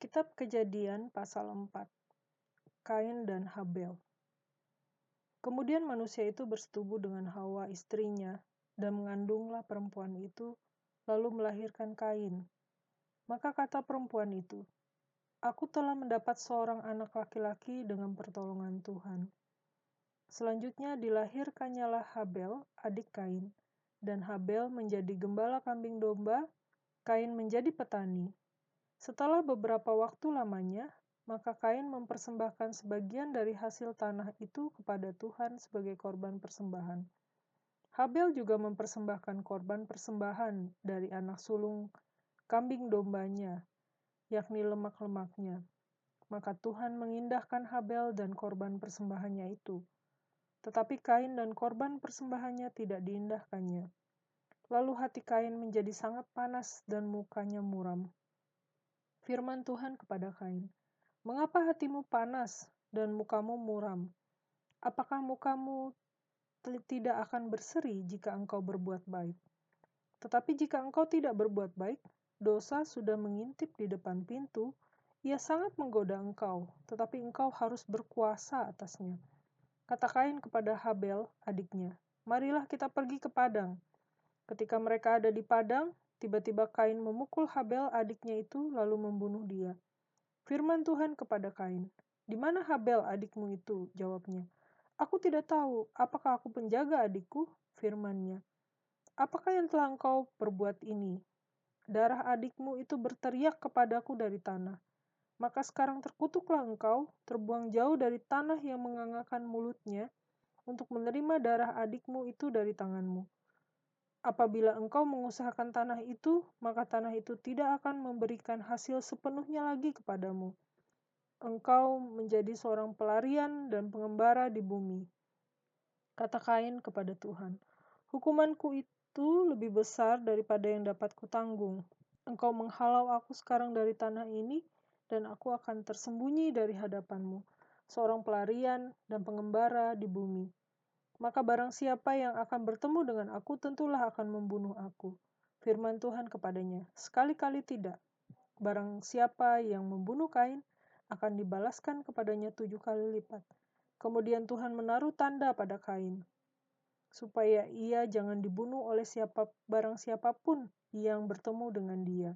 Kitab Kejadian pasal 4 Kain dan Habel Kemudian manusia itu bersetubuh dengan Hawa istrinya dan mengandunglah perempuan itu lalu melahirkan Kain. Maka kata perempuan itu, Aku telah mendapat seorang anak laki-laki dengan pertolongan Tuhan. Selanjutnya dilahirkannyalah Habel, adik Kain, dan Habel menjadi gembala kambing domba, Kain menjadi petani. Setelah beberapa waktu lamanya, maka Kain mempersembahkan sebagian dari hasil tanah itu kepada Tuhan sebagai korban persembahan. Habel juga mempersembahkan korban persembahan dari anak sulung kambing dombanya, yakni lemak-lemaknya. Maka Tuhan mengindahkan Habel dan korban persembahannya itu. Tetapi Kain dan korban persembahannya tidak diindahkannya. Lalu hati Kain menjadi sangat panas dan mukanya muram firman Tuhan kepada Kain, "Mengapa hatimu panas dan mukamu muram? Apakah mukamu tidak akan berseri jika engkau berbuat baik? Tetapi jika engkau tidak berbuat baik, dosa sudah mengintip di depan pintu, ia sangat menggoda engkau, tetapi engkau harus berkuasa atasnya." Kata Kain kepada Habel, adiknya, "Marilah kita pergi ke padang." Ketika mereka ada di padang, Tiba-tiba Kain memukul Habel adiknya itu lalu membunuh dia. Firman Tuhan kepada Kain, "Di mana Habel adikmu itu?" Jawabnya, "Aku tidak tahu. Apakah aku penjaga adikku?" Firmannya, "Apakah yang telah engkau perbuat ini? Darah adikmu itu berteriak kepadaku dari tanah. Maka sekarang terkutuklah engkau, terbuang jauh dari tanah yang menganggarkan mulutnya, untuk menerima darah adikmu itu dari tanganmu." Apabila engkau mengusahakan tanah itu, maka tanah itu tidak akan memberikan hasil sepenuhnya lagi kepadamu. Engkau menjadi seorang pelarian dan pengembara di bumi. Kata Kain kepada Tuhan, Hukumanku itu lebih besar daripada yang dapat kutanggung. Engkau menghalau aku sekarang dari tanah ini, dan aku akan tersembunyi dari hadapanmu, seorang pelarian dan pengembara di bumi maka barang siapa yang akan bertemu dengan aku tentulah akan membunuh aku. Firman Tuhan kepadanya, sekali-kali tidak. Barang siapa yang membunuh Kain akan dibalaskan kepadanya tujuh kali lipat. Kemudian Tuhan menaruh tanda pada Kain, supaya ia jangan dibunuh oleh siapa barang siapa pun yang bertemu dengan dia.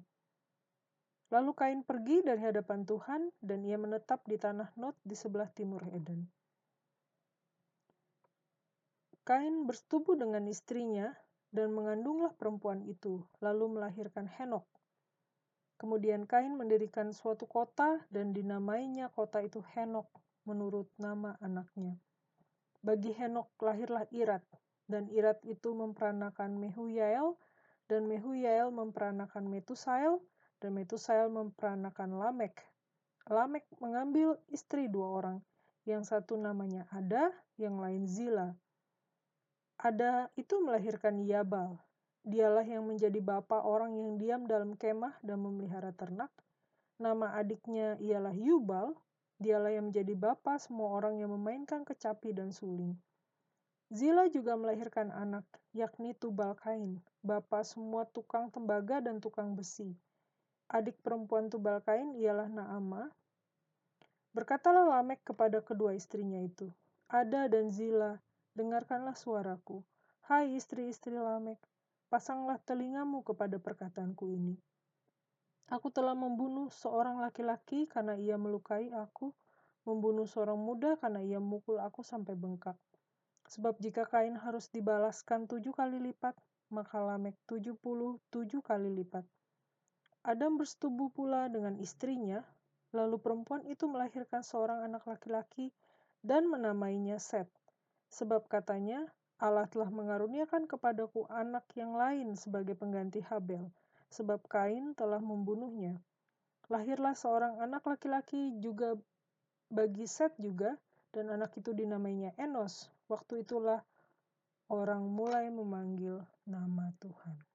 Lalu Kain pergi dari hadapan Tuhan dan ia menetap di tanah Not di sebelah timur Eden. Kain bersetubuh dengan istrinya dan mengandunglah perempuan itu, lalu melahirkan Henok. Kemudian Kain mendirikan suatu kota dan dinamainya kota itu Henok menurut nama anaknya. Bagi Henok lahirlah Irat, dan Irat itu memperanakan Mehuyael, dan Mehuyael memperanakan Metusael, dan Metusael memperanakan Lamek. Lamek mengambil istri dua orang, yang satu namanya Ada, yang lain Zila. Ada itu melahirkan Yabal. Dialah yang menjadi bapa orang yang diam dalam kemah dan memelihara ternak. Nama adiknya ialah Yubal. Dialah yang menjadi bapa semua orang yang memainkan kecapi dan suling. Zila juga melahirkan anak, yakni Tubal Kain, bapa semua tukang tembaga dan tukang besi. Adik perempuan Tubal Kain ialah Naama. Berkatalah Lamek kepada kedua istrinya itu, Ada dan Zila, dengarkanlah suaraku. Hai istri-istri Lamek, pasanglah telingamu kepada perkataanku ini. Aku telah membunuh seorang laki-laki karena ia melukai aku, membunuh seorang muda karena ia memukul aku sampai bengkak. Sebab jika kain harus dibalaskan tujuh kali lipat, maka Lamek tujuh puluh tujuh kali lipat. Adam bersetubuh pula dengan istrinya, lalu perempuan itu melahirkan seorang anak laki-laki dan menamainya Seth. Sebab katanya, Allah telah mengaruniakan kepadaku anak yang lain sebagai pengganti Habel, sebab Kain telah membunuhnya. Lahirlah seorang anak laki-laki juga bagi Set juga, dan anak itu dinamainya Enos. Waktu itulah orang mulai memanggil nama Tuhan.